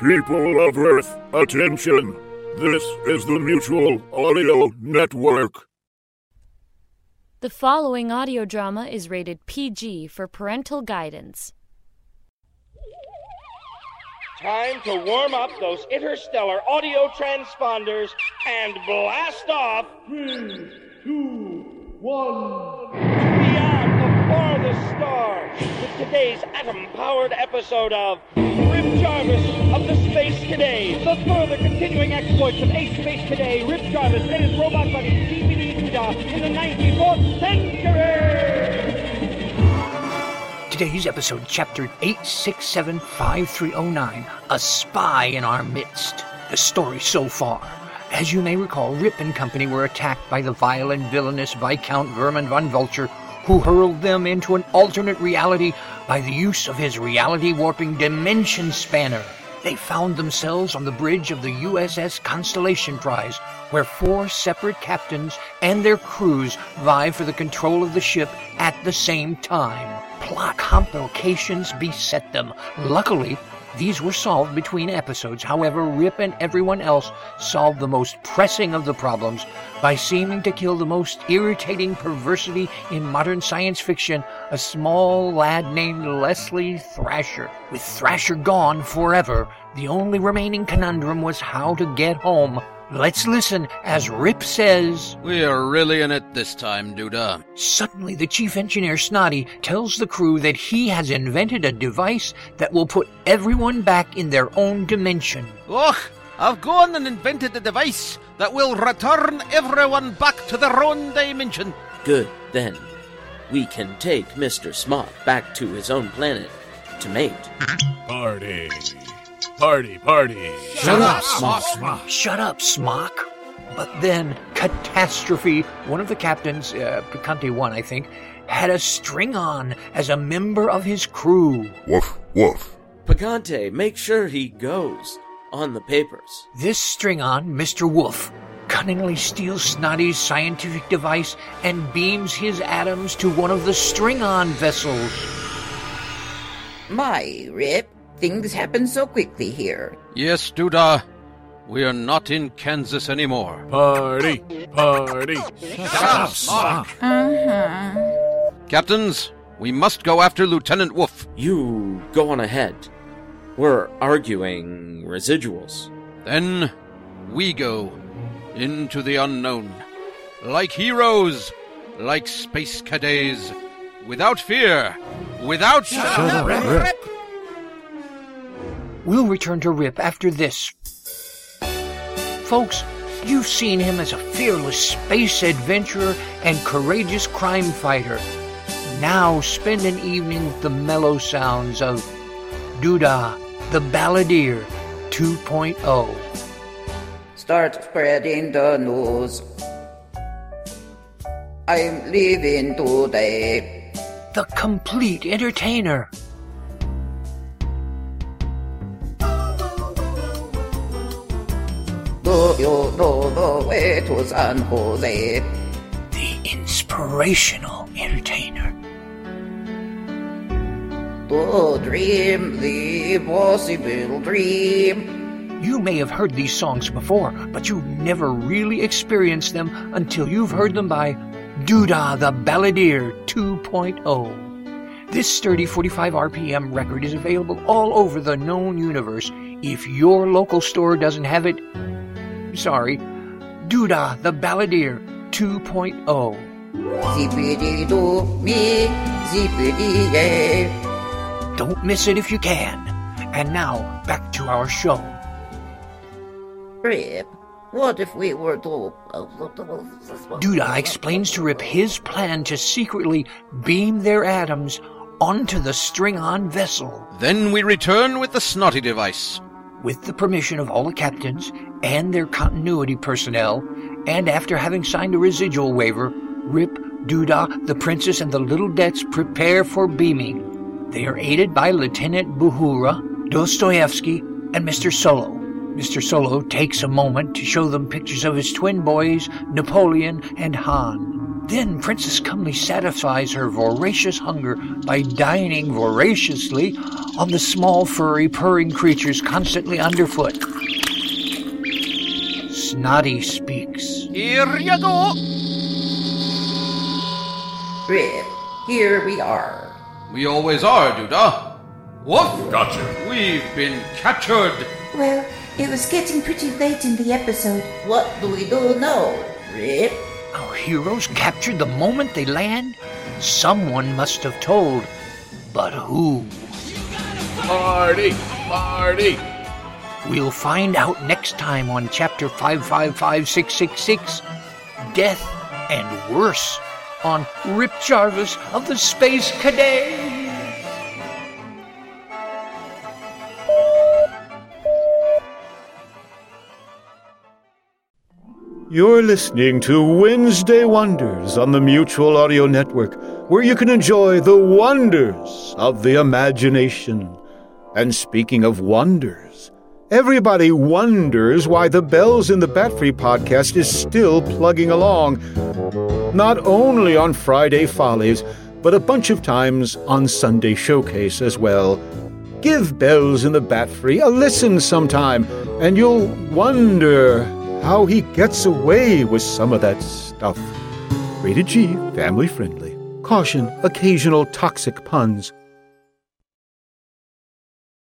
People of Earth, attention! This is the Mutual Audio Network. The following audio drama is rated PG for parental guidance. Time to warm up those interstellar audio transponders and blast off. Three, two, one. Beyond the farthest star with today's atom powered episode of Rip Jarvis of the Space Today. The further continuing exploits of Ace Space Today, Rip Jarvis and his robot buddy, DVD Duda, in the 94th century. Today's episode, chapter 8675309 A Spy in Our Midst. The story so far. As you may recall, Rip and company were attacked by the vile and villainous Viscount Vermin von Vulture, who hurled them into an alternate reality by the use of his reality warping dimension spanner. They found themselves on the bridge of the USS Constellation Prize, where four separate captains and their crews vie for the control of the ship at the same time. Plot complications beset them. Luckily, these were solved between episodes. However, Rip and everyone else solved the most pressing of the problems by seeming to kill the most irritating perversity in modern science fiction, a small lad named Leslie Thrasher. With Thrasher gone forever, the only remaining conundrum was how to get home. Let's listen as Rip says. We're really in it this time, Duda. Suddenly, the chief engineer, Snotty, tells the crew that he has invented a device that will put everyone back in their own dimension. Och, I've gone and invented a device that will return everyone back to their own dimension. Good, then. We can take Mr. Smock back to his own planet to mate. Party. Party, party. Shut up, Smock. Smock. Shut up, Smock. But then, catastrophe. One of the captains, uh, Picante 1, I think, had a string on as a member of his crew. Woof, woof. Pagante, make sure he goes on the papers. This string on, Mr. Wolf, cunningly steals Snotty's scientific device and beams his atoms to one of the string on vessels. My, Rip, things happen so quickly here. Yes, Duda. We are not in Kansas anymore. Party, party. Shut up, Smock. Uh-huh. Captains, we must go after Lieutenant Wolf. You go on ahead. We're arguing residuals. Then we go into the unknown. Like heroes, like space cadets, without fear, without We'll return to Rip after this. Folks, you've seen him as a fearless space adventurer and courageous crime fighter. Now spend an evening with the mellow sounds of Duda, the Balladeer oh. 2.0. Start spreading the news. I'm leaving today. The complete entertainer. Do you know the way to San Jose? The inspirational entertainer. To dream the possible dream. You may have heard these songs before, but you've never really experienced them until you've heard them by Duda the Balladeer 2.0. This sturdy 45 RPM record is available all over the known universe. If your local store doesn't have it, sorry. Duda the Balladeer oh. 2.0. Zippity do me, zippity yay. Don't miss it if you can. And now, back to our show. Rip, what if we were to. Duda explains to Rip his plan to secretly beam their atoms onto the string on vessel. Then we return with the snotty device. With the permission of all the captains and their continuity personnel, and after having signed a residual waiver, Rip, Duda, the princess, and the little Dets prepare for beaming. They are aided by Lieutenant Buhura, Dostoevsky, and Mr. Solo. Mr. Solo takes a moment to show them pictures of his twin boys, Napoleon and Han. Then Princess Cumley satisfies her voracious hunger by dining voraciously on the small, furry, purring creatures constantly underfoot. Snotty speaks. Here you go. Rip, here we are. We always are, Duda. Woof! Gotcha. We've been captured. Well, it was getting pretty late in the episode. What do we do now, Rip? Our heroes captured the moment they land? Someone must have told. But who? Marty! Marty! We'll find out next time on Chapter 555666 Death and Worse on Rip Jarvis of the Space Cadet. You're listening to Wednesday Wonders on the Mutual Audio Network, where you can enjoy the wonders of the imagination. And speaking of wonders, everybody wonders why the Bells in the Bat Free podcast is still plugging along. Not only on Friday Follies, but a bunch of times on Sunday Showcase as well. Give Bells in the Bat Free a listen sometime, and you'll wonder how he gets away with some of that stuff. Rated G, family friendly. Caution, occasional toxic puns.